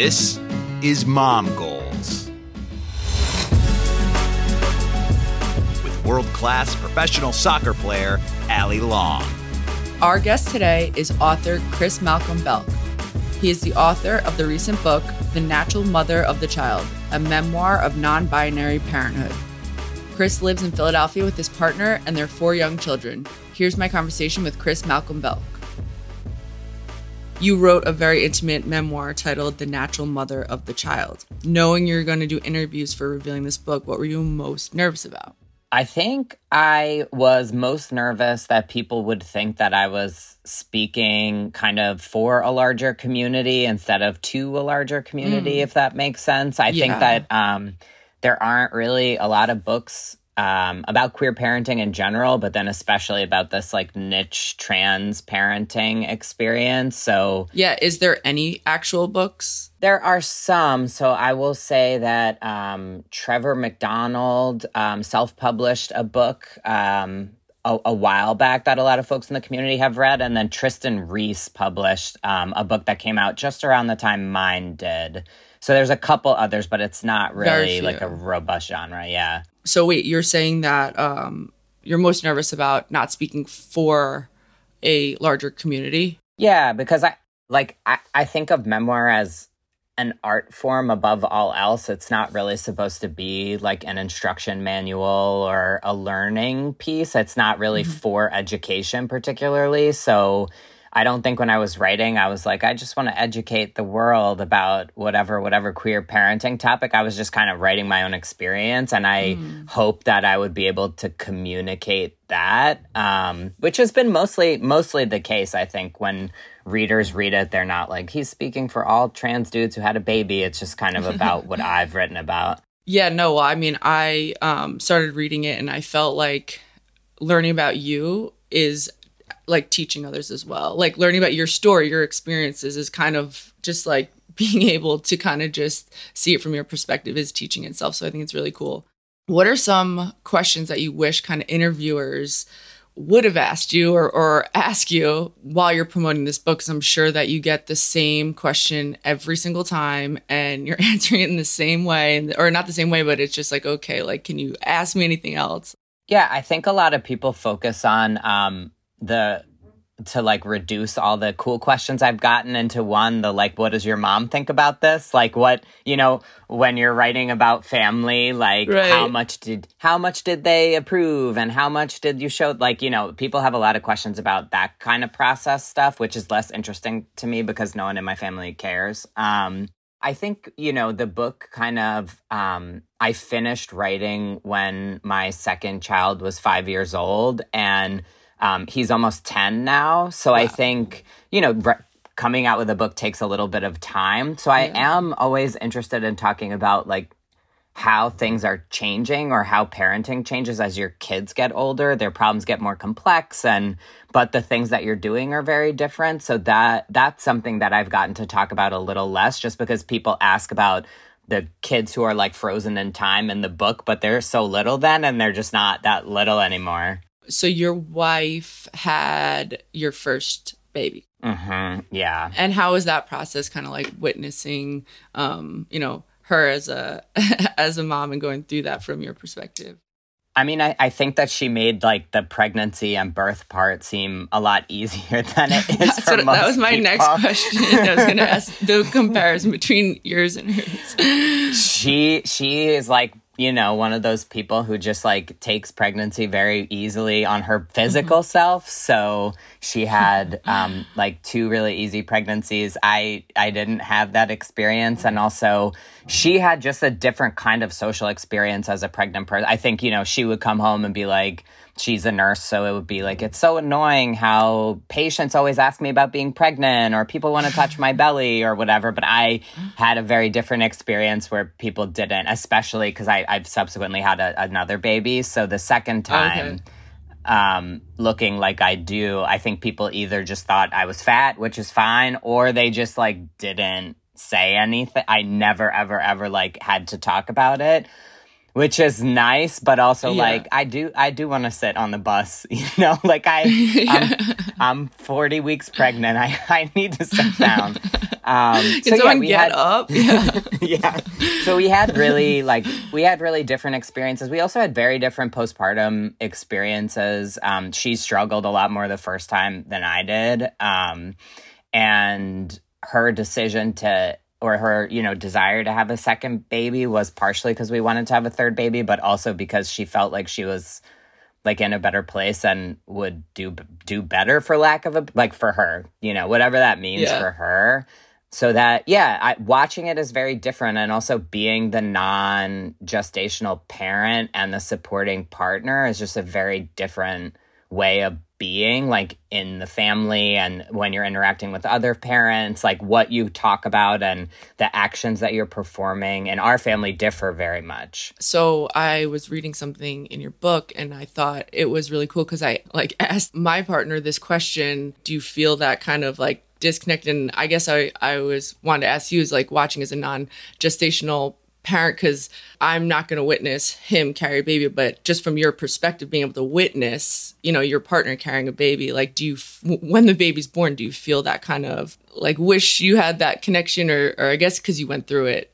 This is Mom Goals. With world class professional soccer player Allie Long. Our guest today is author Krys Malcolm Belc. He is the author of the recent book, The Natural Mother of the Child, a memoir of non binary parenthood. Krys lives in Philadelphia with his partner and their four young children. Here's my conversation with Krys Malcolm Belc. You wrote a very intimate memoir titled The Natural Mother of the Child. Knowing you're going to do interviews for revealing this book, what were you most nervous about? I think I was most nervous that people would think that I was speaking kind of for a larger community instead of to a larger community, mm. if that makes sense. I yeah. think that um, there aren't really a lot of books um, about queer parenting in general, but then especially about this like niche trans parenting experience. So, yeah, is there any actual books? There are some. So, I will say that um, Trevor MacDonald um, self published a book. Um, a, a, while back that a lot of folks in the community have read. And then Trystan Reese published um, a book that came out just around the time mine did. So there's a couple others, but it's not really like a robust genre. Yeah. So wait, you're saying that um, you're most nervous about not speaking for a larger community? Yeah, because I like I, I think of memoir as an art form above all else. It's not really supposed to be like an instruction manual or a learning piece. It's not really mm-hmm. for education particularly. So I don't think when I was writing, I was like, I just want to educate the world about whatever, whatever queer parenting topic. I was just kind of writing my own experience. And I mm. hope that I would be able to communicate that, um, which has been mostly, mostly the case. I think when readers read it, they're not like, he's speaking for all trans dudes who had a baby. It's just kind of about what I've written about. Yeah, no, well, I mean, I um, started reading it and I felt like learning about you is like teaching others as well. Like learning about your story, your experiences is kind of just like being able to kind of just see it from your perspective is teaching itself. So I think it's really cool. What are some questions that you wish kind of interviewers would have asked you or, or ask you while you're promoting this book? Because I'm sure that you get the same question every single time and you're answering it in the same way, or not the same way, but it's just like, okay, like, can you ask me anything else? Yeah, I think a lot of people focus on um, the to like reduce all the cool questions I've gotten into one, the like, what does your mom think about this? Like what, you know, when you're writing about family, like right. how much did, how much did they approve and how much did you show? Like, you know, people have a lot of questions about that kind of process stuff, which is less interesting to me because no one in my family cares. Um, I think, you know, the book kind of, um, I finished writing when my second child was five years old and, um, he's almost 10 now. So wow. I think, you know, re- coming out with a book takes a little bit of time. So I yeah. am always interested in talking about like how things are changing or how parenting changes as your kids get older their problems get more complex and but the things that you're doing are very different so that that's something that I've gotten to talk about a little less just because people ask about the kids who are like frozen in time in the book but they're so little then and they're just not that little anymore so your wife had your first baby. Mm-hmm. Yeah. And how was that process? Kind of like witnessing, um, you know, her as a as a mom and going through that from your perspective. I mean, I, I think that she made like the pregnancy and birth part seem a lot easier than it is for what, most That was my people. next question. I was going to ask the comparison between yours and hers. She she is like you know, one of those people who just like takes pregnancy very easily on her physical mm-hmm. self. So she had um, like two really easy pregnancies. I I didn't have that experience, and also she had just a different kind of social experience as a pregnant person. I think you know she would come home and be like she's a nurse, so it would be like, it's so annoying how patients always ask me about being pregnant or people want to touch my belly or whatever. But I had a very different experience where people didn't, especially because I've subsequently had a, another baby. So the second time, okay. um, looking like I do, I think people either just thought I was fat, which is fine, or they just like didn't say anything. I never, ever, ever like had to talk about it which is nice, but also Yeah. like I do I do want to sit on the bus, you know, like I I'm, I'm 40 weeks pregnant. I I need to sit down. Um so yeah, we get had up? Yeah. yeah. So we had really like we had really different experiences. We also had very different postpartum experiences. Um, she struggled a lot more the first time than I did, um, and her decision to or her you know desire to have a second baby was partially because we wanted to have a third baby, but also because she felt like she was like in a better place and would do do better for lack of a like for her you know whatever that means Yeah. for her so that yeah I, watching it is very different and also being the non-gestational parent and the supporting partner is just a very different way of being like in the family and when you're interacting with other parents like what you talk about and the actions that you're performing and our family differ very much so I was reading something in your book and I thought it was really cool because I like asked my partner this question Do you feel that kind of like disconnect? And I guess I, I was wanted to ask you is like watching as a non gestational parent because I'm not going to witness him carry a baby, but just from your perspective, being able to witness, you know, your partner carrying a baby, like, do you, f- when the baby's born, do you feel that kind of like wish you had that connection, or, or I guess because you went through it,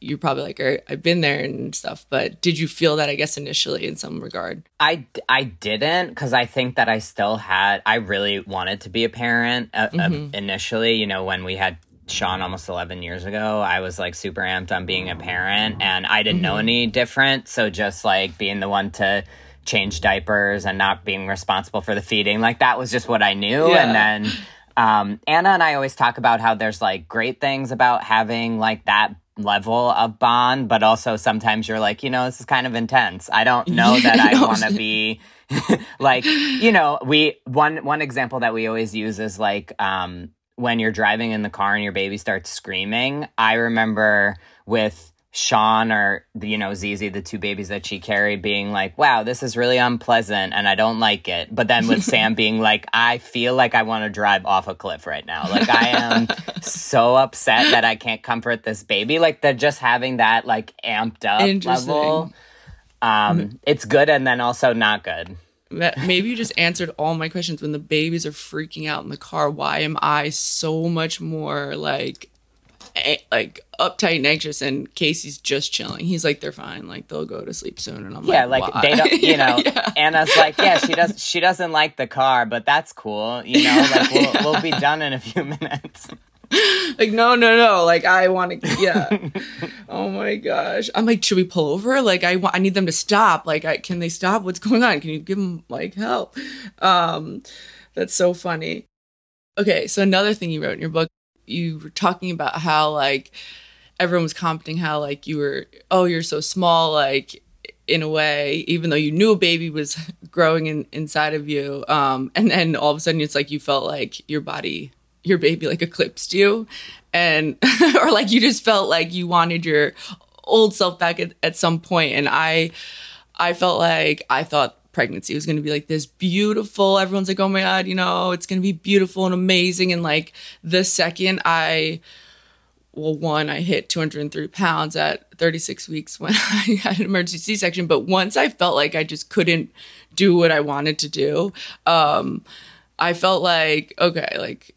you're probably like, "All right, I've been there and stuff, but did you feel that, I guess, initially in some regard? I, I didn't because I think that I still had, I really wanted to be a parent uh, uh, initially. You know, when we had Sean almost 11 years ago, I was like super amped on being a parent and I didn't know any different. So just like being the one to change diapers and not being responsible for the feeding, like that was just what I knew. Yeah. And then um, Anna and I always talk about how there's like great things about having like that level of bond, but also sometimes you're like, you know, this is kind of intense. I don't know that I want to be like, you know, we one one example that we always use is like um when you're driving in the car and your baby starts screaming. I remember with Sean or you know Zizi, the two babies that she carried, being like, "Wow, this is really unpleasant, and I don't like it." But then with Sam being like, "I feel like I want to drive off a cliff right now. Like I am so upset that I can't comfort this baby. Like they're just having that like amped up level. Um, it's good and then also not good. Maybe you just answered all my questions when the babies are freaking out in the car. Why am I so much more like, like uptight and anxious? And Casey's just chilling. He's like, they're fine. Like they'll go to sleep soon. And I'm like, Yeah, like, like they don't, you know. yeah. Anna's like, yeah, she does. She doesn't like the car, but that's cool. You know, like we'll, we'll be done in a few minutes. like no no no. Like i want to yeah. Oh my gosh. I'm like should we pull over? Like i want i need them to stop. Like I, can they stop? What's going on? Can you give them like help? Um that's so funny. Okay so another thing you wrote in your book you were talking about how like everyone was commenting how like you were oh you're so small like in a way even though you knew a baby was growing in, inside of you. Um and then all of a sudden it's like you felt like your body your baby like eclipsed you and or like you just felt like you wanted your old self back at, at some point and i i felt like i thought pregnancy was going to be like this beautiful everyone's like oh my god you know it's going to be beautiful and amazing and like the second i well, one, I hit 203 pounds at 36 weeks when I had an emergency C section. But once I felt like I just couldn't do what I wanted to do, um, I felt like, okay, like,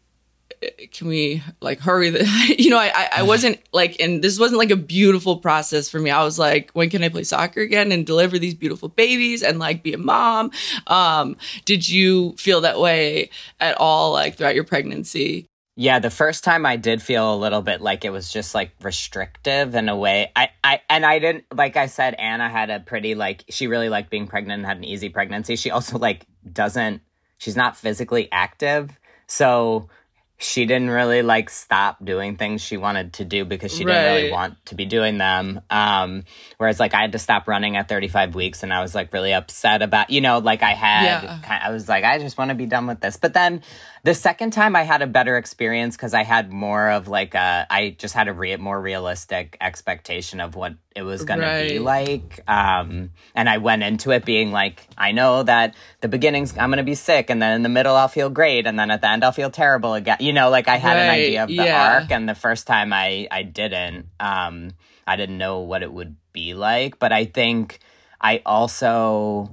can we like hurry the, you know, I, I, wasn't like, and this wasn't like a beautiful process for me. I was like, when can I play soccer again and deliver these beautiful babies and like be a mom? Um, did you feel that way at all, like throughout your pregnancy? Yeah, the first time I did feel a little bit like it was just like restrictive in a way. I, I and I didn't like I said Anna had a pretty like she really liked being pregnant and had an easy pregnancy. She also like doesn't she's not physically active. So she didn't really like stop doing things she wanted to do because she didn't really want to be doing them. Um whereas like I had to stop running at 35 weeks and I was like really upset about, you know, like I had Yeah. I was like I just want to be done with this. But then the second time I had a better experience because I had more of like a, I just had a re- more realistic expectation of what it was going to be like. Um, and I went into it being like, I know that the beginnings I'm going to be sick, and then in the middle I'll feel great, and then at the end I'll feel terrible again. You know, like I had an idea of the yeah. arc, and the first time I I didn't. Um, I didn't know what it would be like. But I think I also,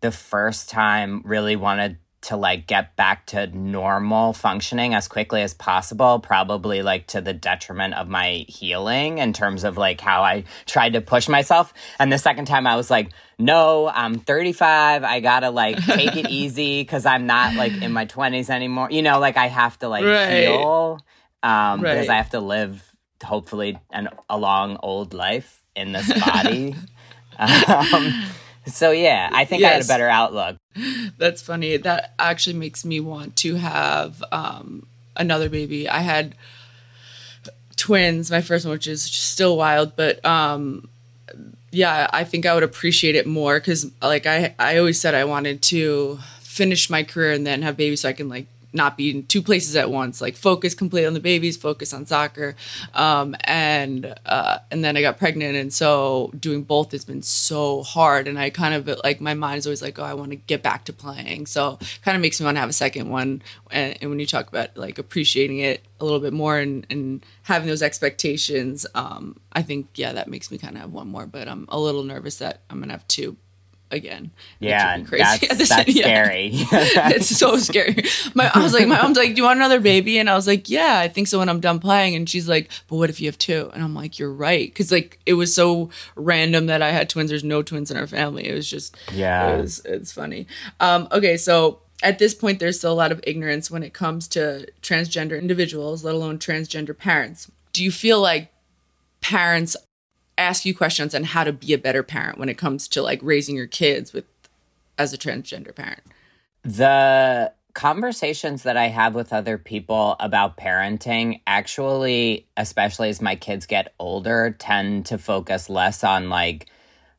the first time, really wanted to like get back to normal functioning as quickly as possible, probably like to the detriment of my healing in terms of like how I tried to push myself. And the second time I was like, no, I'm 35. I gotta like take it easy because I'm not like in my 20s anymore. You know, like I have to like Right. heal um, Right. because I have to live hopefully an, a long old life in this body. um, so yeah, I think I had a better outlook. That's funny. That actually makes me want to have um, another baby. I had twins, my first one, which is still wild, but um, yeah, I think I would appreciate it more because, like, I I always said I wanted to finish my career and then have babies so I can like not be in two places at once like focus completely on the babies focus on soccer. Um, and uh, and then i got pregnant and so doing both has been so hard and i kind of like my mind is always like oh i want to get back to playing. So kind of makes me want to have a second one and, and when you talk about like appreciating it a little bit more and, and having those expectations um, i think yeah that makes me kind of have one more but i'm a little nervous that i'm gonna have two again Yeah, crazy at that's, that's yeah scary. it's so scary. My, I was like, my mom's like, "Do you want another baby?" And I was like, "Yeah, I think so." When I'm done playing, and she's like, "But what if you have two? And I'm like, "You're right," because like it was so random that I had twins. There's no twins in our family. It was just, Yeah. it was, it's funny. Um, okay, so at this point, there's still a lot of ignorance when it comes to transgender individuals, let alone transgender parents. Do you feel like parents ask you questions on how to be a better parent when it comes to like raising your kids with as a transgender parent? the conversations that I have with other people about parenting actually, especially as my kids get older, tend to focus less on like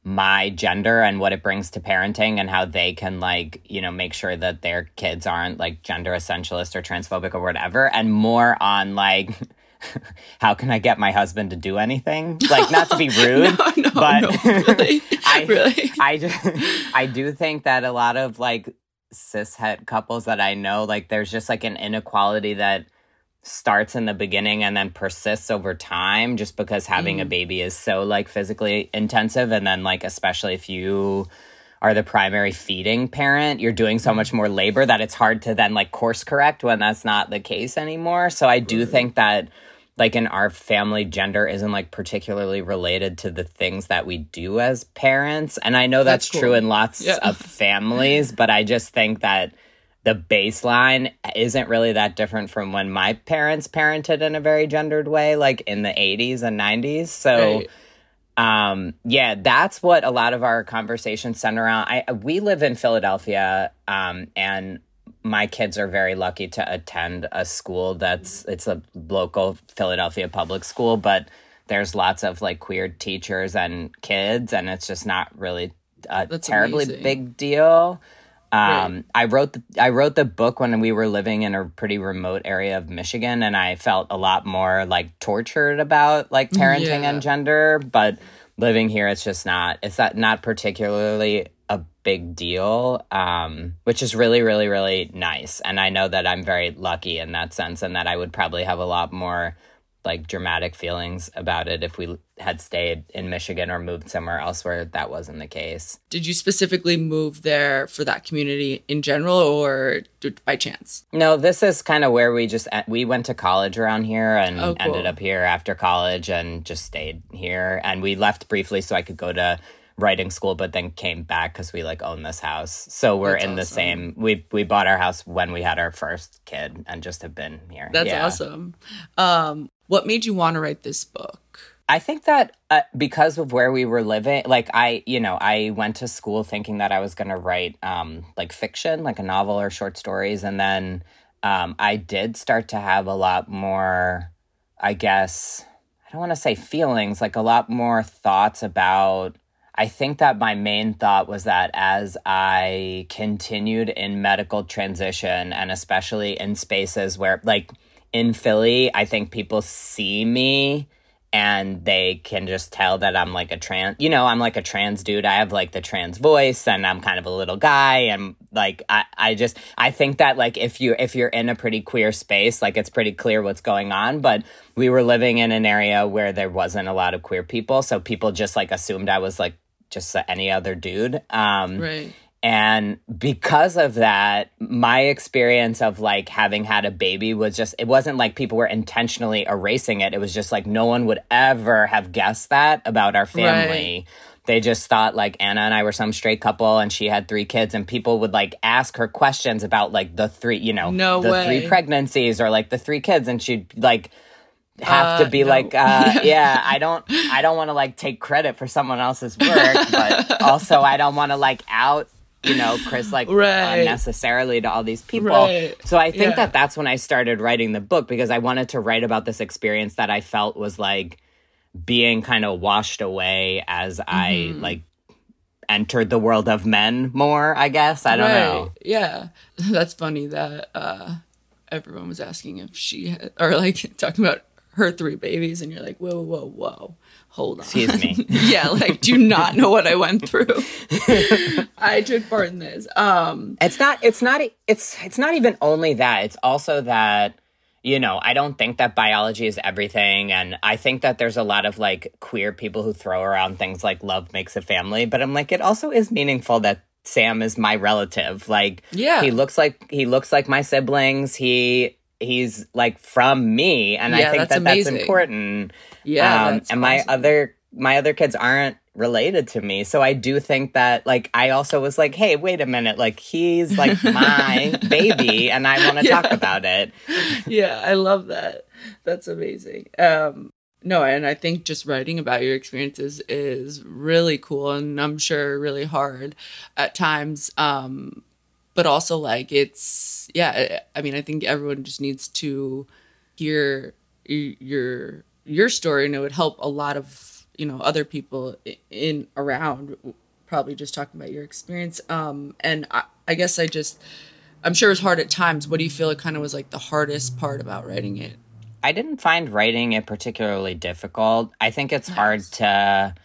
my gender and what it brings to parenting and how they can like you know make sure that their kids aren't like gender essentialist or transphobic or whatever and more on like how can i get my husband to do anything? Like not to be rude No, no, but no, really, I, really. I just, I do think that a lot of like cishet couples that I know, like there's just like an inequality that starts in the beginning and then persists over time just because having a mm. baby is so like physically intensive. And then like especially if you are the primary feeding parent you're doing so much mm. more labor that it's hard to then like course correct when that's not the case anymore. So i do think that like in our family gender isn't like particularly related to the things that we do as parents and i know that's, That's true in lots Yeah. of families but i just think that the baseline isn't really that different from when my parents parented in a very gendered way like in the 80s and 90s so Right. um yeah that's what a lot of our conversations center around i we live in philadelphia um and my kids are very lucky to attend a school that's it's a local philadelphia public school but there's lots of like queer teachers and kids and it's just not really a That's terribly amazing. big deal um, Right. I wrote the, I wrote the book when we were living in a pretty remote area of Michigan, and I felt a lot more like tortured about like parenting Yeah. and gender. But living here, it's just not it's not not particularly a big deal, um, which is really really really nice. And I know that I'm very lucky in that sense, and that I would probably have a lot more like dramatic feelings about it if we had stayed in Michigan or moved somewhere else where that wasn't the case. Did you specifically move there for that community in general or by chance? No, this is kind of where we just we went to college around here and Oh, cool. ended up here after college and just stayed here. And we left briefly so I could go to writing school, but then came back because we like own this house. So we're That's in the same. We we bought our house when we had our first kid and just have been here. That's Yeah. awesome. Um, what made you want to write this book? I think that uh, because of where we were living, like I, you know, I went to school thinking that I was going to write um, like fiction, like a novel or short stories, and then um, I did start to have a lot more, I guess, I don't want to say feelings, like a lot more thoughts about. I think that my main thought was that as I continued in medical transition, and especially in spaces where, like in Philly, I think people see me and they can just tell that I'm like a trans, you know, I'm like a trans dude. I have like the trans voice and I'm kind of a little guy. And like, I, I just, I think that like if you, if you're in a pretty queer space, like it's pretty clear what's going on. But we were living in an area where there wasn't a lot of queer people. So people just like assumed I was like just any other dude. Um, Right. and because of that, my experience of like having had a baby was just, it wasn't like people were intentionally erasing it. It was just like no one would ever have guessed that about our family. They just thought like Anna and I were some straight couple and she had three kids and people would like ask her questions about like the three, you know, No the way. three pregnancies or like the three kids and she'd like have to Uh, be no. like uh yeah i don't i don't want to like take credit for someone else's work but also i don't want to like out you know Krys like Right. unnecessarily to all these people Right. so i think Yeah. that that's when i started writing the book because i wanted to write about this experience that i felt was like being kind of washed away as i Mm-hmm. like entered the world of men more i guess i don't know Yeah. That's funny that uh, everyone was asking if she had, or like talking about her three babies, and you're like, whoa, whoa, whoa, hold on. excuse me yeah, like, do not know what I went through. I took part in this. Um, It's not it's not it's it's not even only that. It's also that you know, I don't think that biology is everything and I think that there's a lot of like queer people who throw around things like love makes a family, but I'm like it also is meaningful that Sam is my relative. Like Yeah. he looks like he looks like my siblings. He he's like from me and I think that's that that's important. yeah. Um, that's and my awesome. other my other kids aren't related to me so i do think that like i also was like hey wait a minute like he's like my baby and i want to talk about it yeah, I love that. That's amazing. Um, no, and I think just writing about your experiences is really cool, and I'm sure really hard at times. Um, but also, like, it's yeah. I mean, I think everyone just needs to hear your your story, and it would help a lot of you know other people in around. Probably just talking about your experience. Um, and I, I guess I just I'm sure it's hard at times. What do you feel it kind of was like the hardest part about writing it? i didn't find writing it particularly difficult i think it's hard to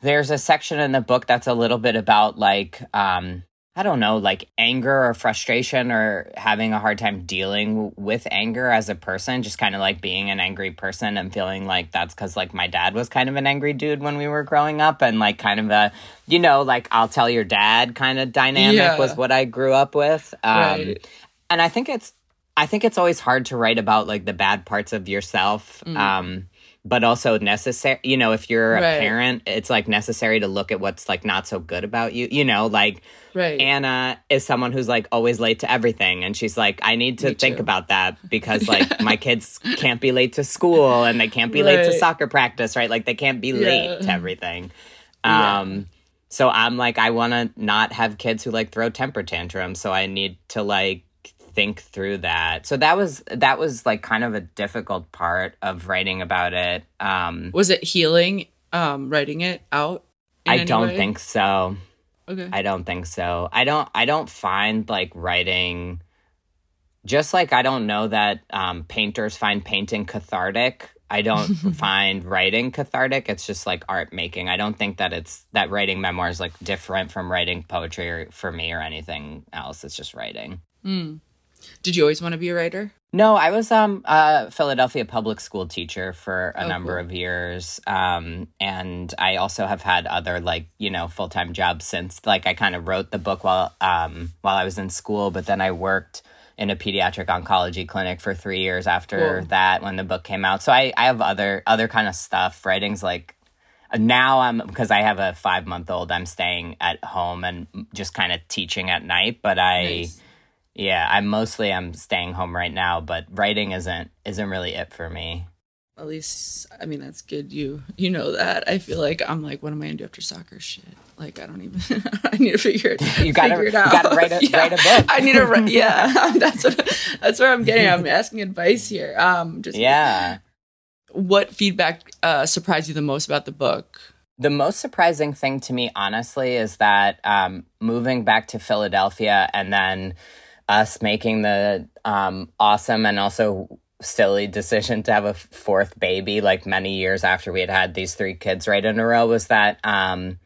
there's a section in the book that's a little bit about like um I don't know, like anger or frustration or having a hard time dealing with anger as a person, just kind of like being an angry person and feeling like that's because like my dad was kind of an angry dude when we were growing up and like kind of a, you know, like I'll tell your dad kind of dynamic Yeah. was what I grew up with. Um, Right. And I think it's, I think it's always hard to write about like the bad parts of yourself. Um, but also necessary, you know, if you're a. Right. parent, it's like necessary to look at what's like not so good about you, you know, like, Right. Anna is someone who's like always late to everything. And she's like, I need to Me think too. about that because like my kids can't be late to school and they can't be late to soccer practice, right? Like they can't be Yeah. late to everything. Yeah. Um, so I'm like, I want to not have kids who like throw temper tantrums. So I need to like think through that. So that was, that was like kind of a difficult part of writing about it. Um, was it healing um writing it out? I don't way? think so. Okay. I don't think so. I don't I don't find like writing just like I don't know that um painters find painting cathartic. I don't find writing cathartic. It's just like art making. I don't think that it's that writing memoirs like different from writing poetry or, for me or anything else. It's just writing. Did you always want to be a writer? No, I was um a Philadelphia public school teacher for a Oh, number cool. of years. Um and I also have had other like, you know, full-time jobs since like I kind of wrote the book while um while I was in school, but then I worked in a pediatric oncology clinic for 3 years after Cool. that when the book came out. So I I have other other kind of stuff. Writing's like now I'm because I have a 5-month-old, I'm staying at home and just kind of teaching at night, but I Nice. Yeah, I'm mostly I'm staying home right now, but writing isn't isn't really it for me. At least I mean that's good. You you know that. I feel like I'm like, what am I gonna do after soccer? Shit. Like I don't even. I need to figure it. You gotta- figure it you out. gotta write a- write a book. I need to. write Yeah, that's what. That's where I'm getting. I'm asking advice here. Um, just Yeah. What feedback uh, surprised you the most about the book? The most surprising thing to me, honestly, is that um, moving back to Philadelphia and then us making the um, awesome and also silly decision to have a fourth baby like many years after we had had these three kids right in a row was that um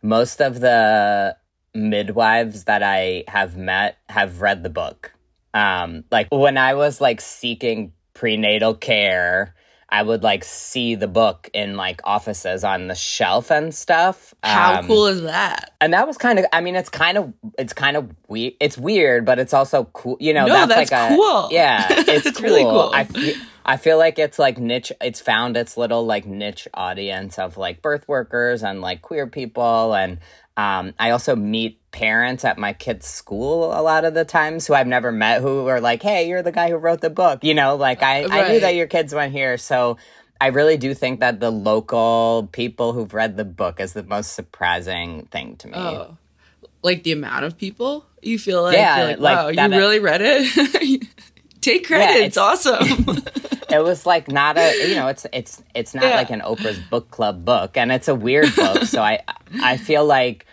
most of the midwives that I have met have read the book. Um like when I was like seeking prenatal care I would like see the book in like offices on the shelf and stuff. How um, cool is that? And that was kind of I mean it's kind of it's kind of weird. It's weird, but it's also cool. You know, no, that's, that's like cool. A, yeah, it's, it's cool. really cool. I, I feel like it's like niche it's found its little like niche audience of like birth workers and like queer people and um, I also meet parents at my kids' school a lot of the times who I've never met who are like, hey, you're the guy who wrote the book. You know, like I, right. I knew that your kids went here. So I really do think that the local people who've read the book is the most surprising thing to me. Oh. Like the amount of people you feel like, yeah, like, wow, like you uh, really read it? Take credit. Yeah, it's, it's awesome. it was like not a you know it's it's it's not yeah. like an Oprah's book club book, and it's a weird book. so I I feel like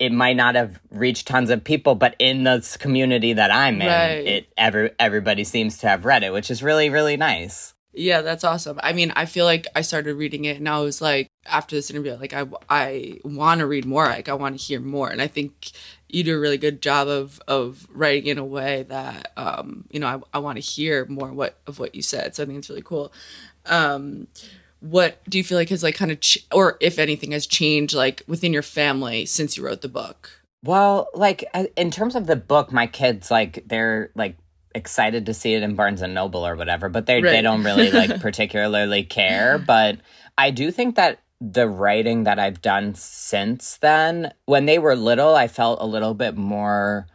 it might not have reached tons of people, but in this community that I'm in, right. it every everybody seems to have read it, which is really really nice. Yeah, that's awesome. I mean, I feel like I started reading it and I was like, after this interview, like, I, I want to read more. Like, I want to hear more. And I think you do a really good job of of writing in a way that um, you know I, I want to hear more what of what you said. So I think it's really cool. Um, what do you feel like has like kind of ch- or if anything has changed like within your family since you wrote the book? Well, like uh, in terms of the book, my kids like they're like excited to see it in Barnes and Noble or whatever, but they right. they don't really like particularly care. But I do think that the writing that I've done since then, when they were little, I felt a little bit more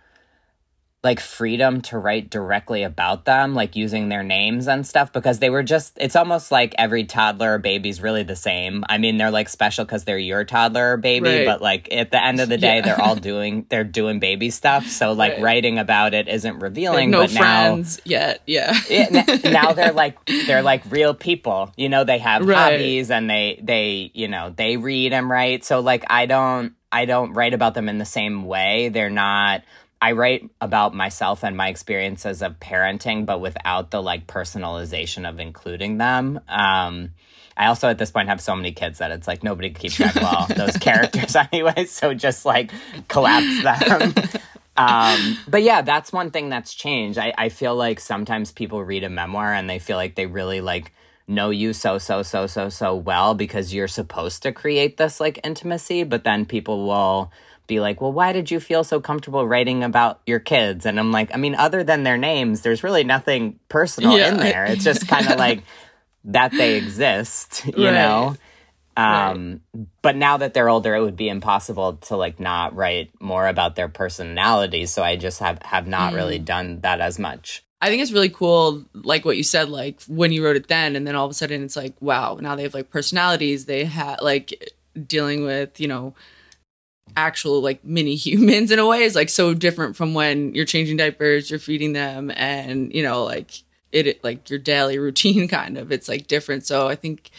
like freedom to write directly about them, like using their names and stuff, because they were just, it's almost like every toddler or baby's really the same. I mean, they're like special because they're your toddler or baby, right. but like at the end of the day, yeah. they're all doing, they're doing baby stuff. So like right. writing about it isn't revealing. No friends now, yet. Yeah. it, now they're like, they're like real people, you know, they have right. hobbies and they, they, you know, they read and write. So like, I don't, I don't write about them in the same way. They're not, I write about myself and my experiences of parenting, but without the like personalization of including them. Um, I also at this point have so many kids that it's like nobody keeps track of all those characters anyway, so just like collapse them. um, but yeah, that's one thing that's changed. I, I feel like sometimes people read a memoir and they feel like they really like know you so so so so so well because you're supposed to create this like intimacy, but then people will be like, well, why did you feel so comfortable writing about your kids? And I'm like, I mean, other than their names, there's really nothing personal yeah. in there. It's just kind of like that they exist, you right. know? Um, right. but now that they're older, it would be impossible to like not write more about their personalities. So I just have, have not mm. really done that as much. I think it's really cool, like what you said, like when you wrote it then, and then all of a sudden it's like, wow, now they have like personalities. They have like dealing with, you know, actual like mini humans in a way is like so different from when you're changing diapers, you're feeding them, and you know like it like your daily routine kind of. It's like different. So I think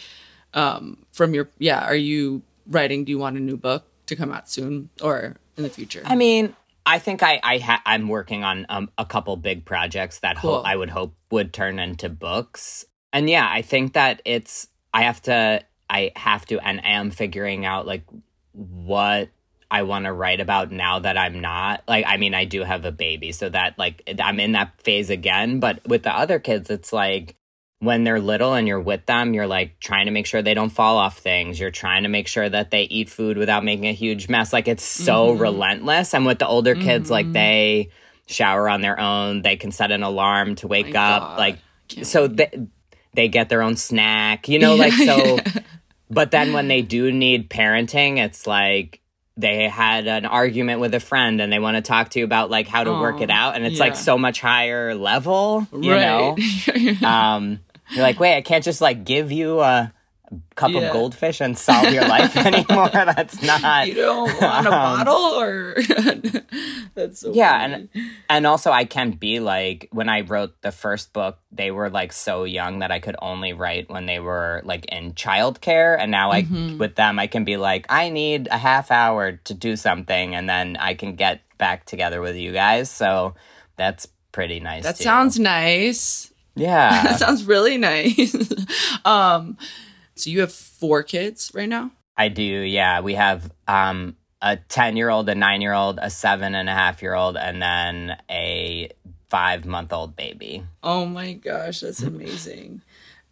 um from your yeah, are you writing? Do you want a new book to come out soon or in the future? I mean. I think I, I ha- I'm working on um, a couple big projects that cool. ho- I would hope would turn into books. And yeah, I think that it's I have to I have to and am figuring out like what I want to write about now that I'm not. Like, I mean, I do have a baby, so that, like, I'm in that phase again. But with the other kids, it's like when they're little and you're with them, you're like trying to make sure they don't fall off things. You're trying to make sure that they eat food without making a huge mess. Like, it's so mm-hmm. relentless. And with the older kids, mm-hmm. like, they shower on their own, they can set an alarm to wake up. God. Like, so they, they get their own snack, you know, like, so. but then when they do need parenting, it's like, they had an argument with a friend and they want to talk to you about like how to work it out and it's yeah. like so much higher level you right. know um you're like wait i can't just like give you a cup yeah. of goldfish and solve your life anymore. That's not. You don't want a um, bottle, or that's so. Yeah, funny. and and also I can be like when I wrote the first book, they were like so young that I could only write when they were like in childcare, and now I mm-hmm. with them I can be like I need a half hour to do something, and then I can get back together with you guys. So that's pretty nice. That too. sounds nice. Yeah. that sounds really nice. um, so you have four kids right now? I do. Yeah. We have um, a 10 year old, a nine year old, a seven and a half year old, and then a five month old baby. Oh my gosh, that's amazing.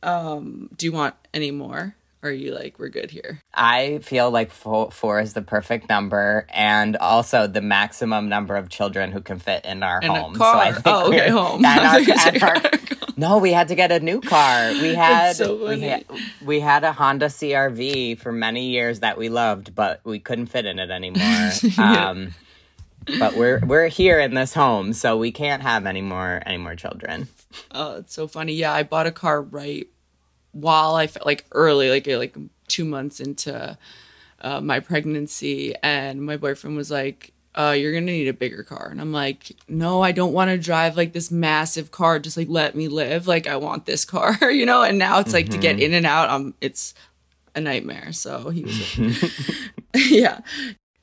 um, do you want any more? Or are you like, we're good here? I feel like four, four is the perfect number and also the maximum number of children who can fit in our In home. car. I think Oh, okay, home. our- thought you were and saying our- no, we had to get a new car. We had, so we had we had a Honda CRV for many years that we loved, but we couldn't fit in it anymore. um, but we're we're here in this home, so we can't have any more any more children. Oh, it's so funny. Yeah, I bought a car right while I felt like early, like like two months into uh, my pregnancy, and my boyfriend was like, uh, "You're gonna need a bigger car," and I'm like, "No, I don't want to drive like this massive car. Just like let me live. Like I want this car, you know." And now it's like to get in and out, um, it's a nightmare. So he was, like, yeah.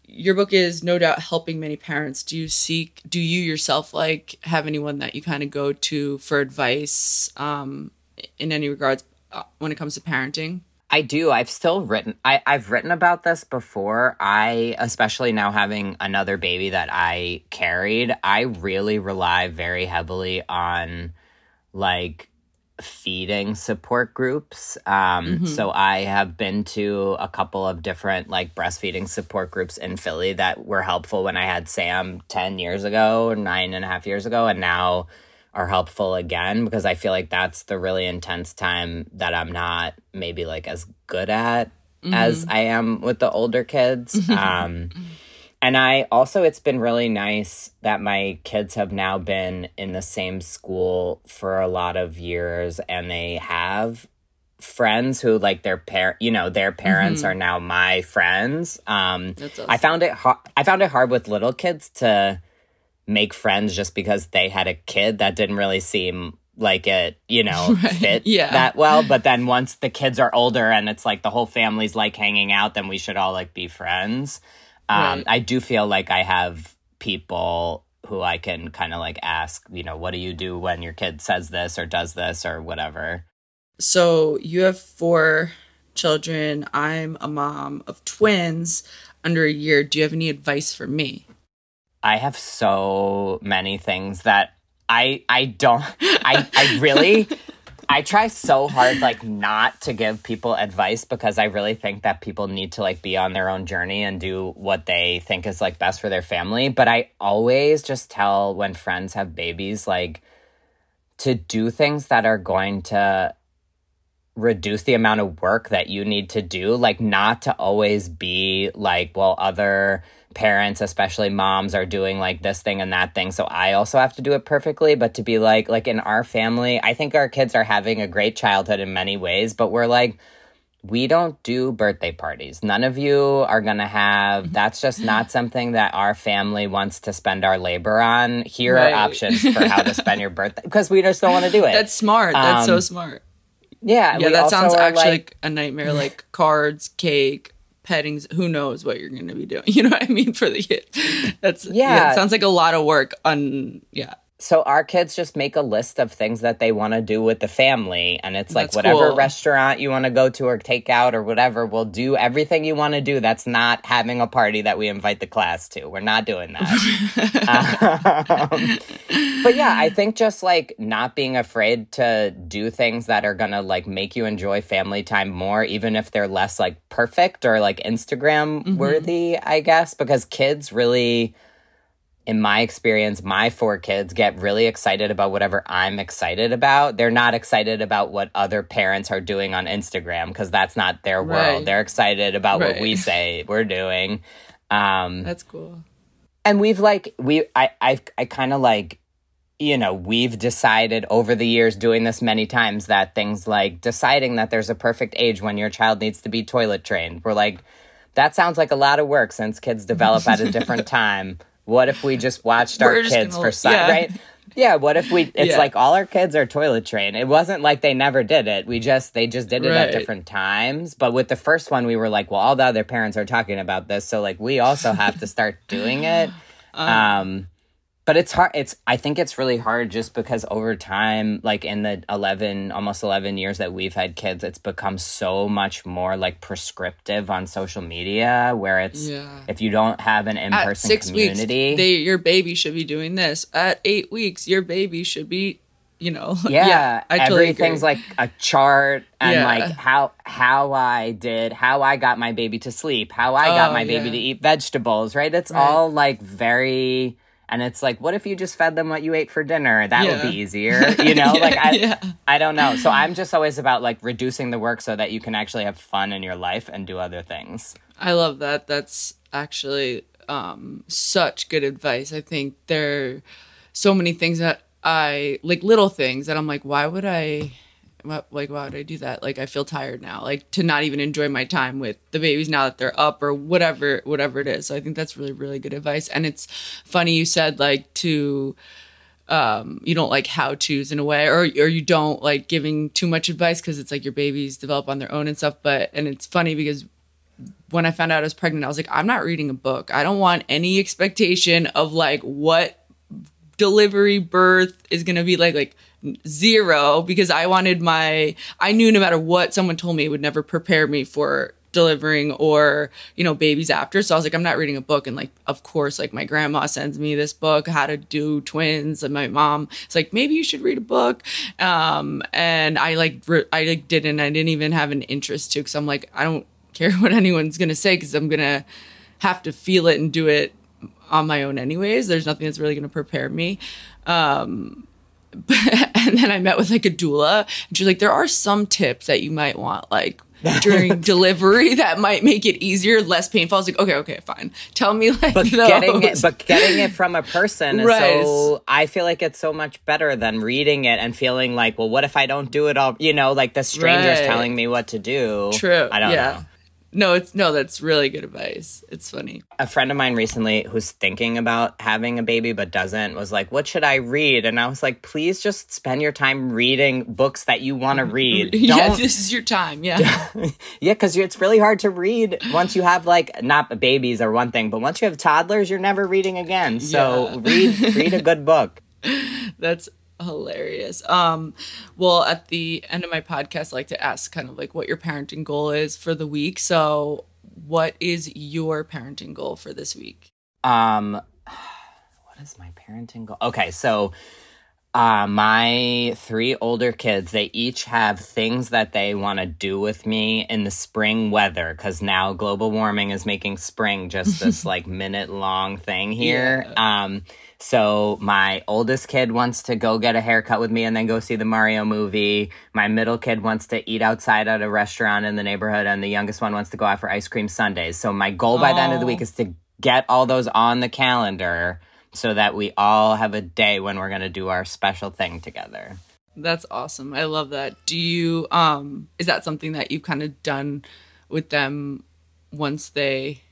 Your book is no doubt helping many parents. Do you seek? Do you yourself like have anyone that you kind of go to for advice um, in any regards when it comes to parenting? I do. I've still written. I, I've written about this before. I, especially now having another baby that I carried, I really rely very heavily on like feeding support groups. Um, So I have been to a couple of different like breastfeeding support groups in Philly that were helpful when I had Sam 10 years ago, nine and a half years ago. And now are helpful again because I feel like that's the really intense time that I'm not maybe like as good at as I am with the older kids. um, and I also, it's been really nice that my kids have now been in the same school for a lot of years and they have friends who like their parent you know their parents are now my friends. Um That's i found it hard i found it hard with little kids to make friends just because they had a kid that didn't really seem like it, you know, fit Yeah. that well. But then once the kids are older and it's like the whole family's like hanging out, then we should all like be friends. Um, Right. I do feel like I have people who I can kind of like ask, you know, what do you do when your kid says this or does this or whatever. So you have four children. I'm a mom of twins under a year. Do you have any advice for me? I have so many things that I I don't I I really I try so hard like not to give people advice because I really think that people need to like be on their own journey and do what they think is like best for their family, but I always just tell when friends have babies like to do things that are going to reduce the amount of work that you need to do like not to always be like well other parents especially moms are doing like this thing and that thing so i also have to do it perfectly but to be like like in our family i think our kids are having a great childhood in many ways but we're like we don't do birthday parties. None of you are going to have. That's just not something that our family wants to spend our labor on. Here Right. are options for how to spend your birthday because we just don't want to do it. That's smart. That's so Um, smart. Yeah, Yeah, that sounds actually like- like a nightmare. Like cards, cake, pettings. Who knows what you're going to be doing? You know what I mean for the kid. That's yeah. Yeah. it sounds like a lot of work. On yeah, so our kids just make a list of things that they want to do with the family and it's like That's whatever cool. restaurant you want to go to or take out or whatever we'll do everything you want to do that's not having a party that we invite the class to. We're not doing that. Um, but yeah i think just like not being afraid to do things that are gonna like make you enjoy family time more even if they're less like perfect or like instagram worthy i guess because kids really in my experience, my four kids get really excited about whatever I'm excited about. They're not excited about what other parents are doing on Instagram because that's not their world. They're excited about what we say we're doing. Um, that's cool. and we've like we I I I kind of like you know we've decided over the years doing this many times that things like deciding that there's a perfect age when your child needs to be toilet trained. We're like that sounds like a lot of work since kids develop at a different time. What if we just watched our just kids gonna- for si- yeah. right? Yeah, what if we it's Yeah. like all our kids are toilet trained. It wasn't like they never did it. We just they just did it at different times. But with the first one we were like, well all the other parents are talking about this, so like we also have to start doing it. Um but it's hard it's i think it's really hard just because over time like in the 11 almost 11 years that we've had kids it's become so much more like prescriptive on social media where it's Yeah. if you don't have an in-person six community weeks, they, your baby should be doing this. At eight weeks, your baby should be, you know. yeah, yeah I totally everything's agree. like a chart and Yeah. like how how i did how i got my baby to sleep how i got Oh, my baby to eat vegetables right it's Right. all like very and it's like what if you just fed them what you ate for dinner that would be easier you know Yeah, like i yeah. i don't know so i'm just always about like reducing the work so that you can actually have fun in your life and do other things I love that. That's actually um, such good advice. I think there are so many things that I like little things that I'm like, why would I, like, why would I do that? Like, I feel tired now, like to not even enjoy my time with the babies now that they're up or whatever, whatever it is. So I think that's really, really good advice. And it's funny you said like to, um, you don't like how to's in a way, or or you don't like giving too much advice because it's like your babies develop on their own and stuff. But and it's funny because when I found out I was pregnant, I was like, I'm not reading a book. I don't want any expectation of like what delivery birth is to be like like zero because I wanted my I knew no matter what someone told me it would never prepare me for delivering or you know babies after. So I was like I'm not reading a book. And like of course like my grandma sends me this book how to do twins. And my mom it's like maybe you should read a book. Um and I like re- I like didn't I didn't even have an interest to cuz I'm like I don't care what anyone's to say cuz I'm to have to feel it and do it on my own anyways. There's nothing that's really to prepare me. Um and then i met with like a doula and she's like there are some tips that you might want like during delivery that might make it easier less painful. I was like okay okay fine. Tell me like but those. getting it but getting it from a person is Right. so i feel like it's so much better than reading it and feeling like well what if i don't do it all? You know like the stranger's Right. telling me what to do. True. I don't yeah. know no it's no that's really good advice. It's funny. A friend of mine recently who's thinking about having a baby but doesn't was like what should i read? And i was like please just spend your time reading books that you want to mm-hmm. read. Yeah don't this is your time yeah. Yeah because it's really hard to read once you have like not babies or one thing but once you have toddlers you're never reading again. So Yeah. read read a good book. That's hilarious. Um, well, at the end of my podcast, I like to ask kind of like what your parenting goal is for the week. So, what is your parenting goal for this week? Um, what is my parenting goal? Okay, so uh, my three older kids, they each have things that they want to do with me in the spring weather because now global warming is making spring just this like minute long thing here. Um, so my oldest kid wants to go get a haircut with me and then go see the Mario movie. My middle kid wants to eat outside at a restaurant in the neighborhood, and the youngest one wants to go out for ice cream sundaes. So my goal by the end of the Oh. week is to get all those on the calendar so that we all have a day when we're going to do our special thing together. That's awesome. I love that. Do you um is that something that you've kind of done with them once they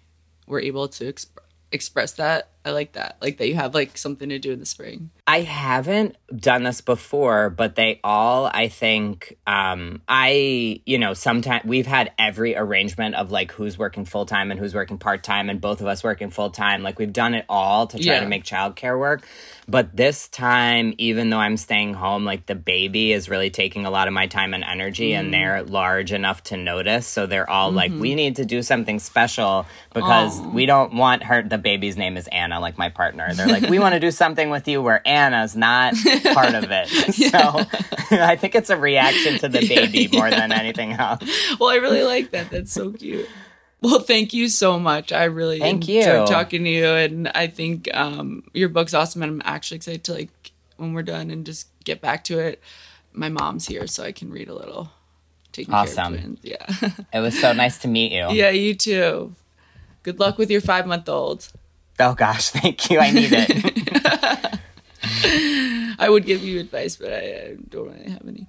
were able to exp- express that? I like that. Like that you have like something to do in the spring. I haven't done this before, but they all, I think, um, I, you know, sometimes we've had every arrangement of like who's working full time and who's working part time, and both of us working full time. Like we've done it all to try Yeah. to make childcare work. But this time, even though I'm staying home, like the baby is really taking a lot of my time and energy, and they're large enough to notice. So they're all like, we need to do something special because we don't want her, the baby's name is Anna, like my partner. They're like, we want to do something with you where Anna's not part of it. So I think it's a reaction to the baby more than anything else. Well, I really like that. That's so cute. Well, thank you so much. I really Thank enjoyed you. talking to you, and I think um, your book's awesome. And I'm actually excited to like when we're done and just get back to it. My mom's here, so I can read a little. Taking care Awesome. Yeah, It was so nice to meet you. yeah. You too. Good luck with your five month old. Oh gosh, thank you. I need it. I would give you advice, but I, I don't really have any.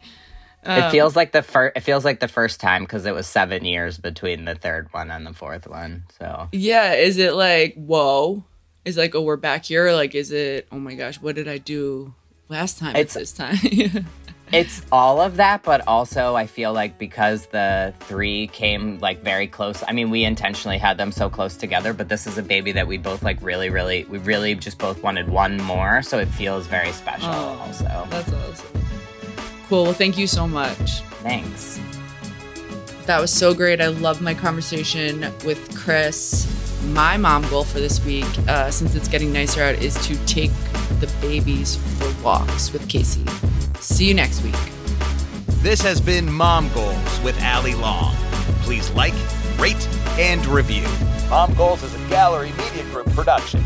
it um, feels like the first. It feels like the first time because it was seven years between the third one and the fourth one. So Yeah, is it like whoa? Is it like oh we're back here? Or like is it oh my gosh what did I do last time? It's- It's this time. it's all of that, but also I feel like because the three came like very close. I mean, we intentionally had them so close together, but this is a baby that we both like really, really, we really just both wanted one more, so it feels very special. Oh, also, That's awesome. Cool. Well, thank you so much. thanks. That was so great. I love my conversation with Krys. My mom goal for this week, uh, since it's getting nicer out, is to take the babies for walks with Casey. See you next week. This has been Mom Goals with Ali Long. Please like, rate, and review. Mom Goals is a Gallery Media Group production.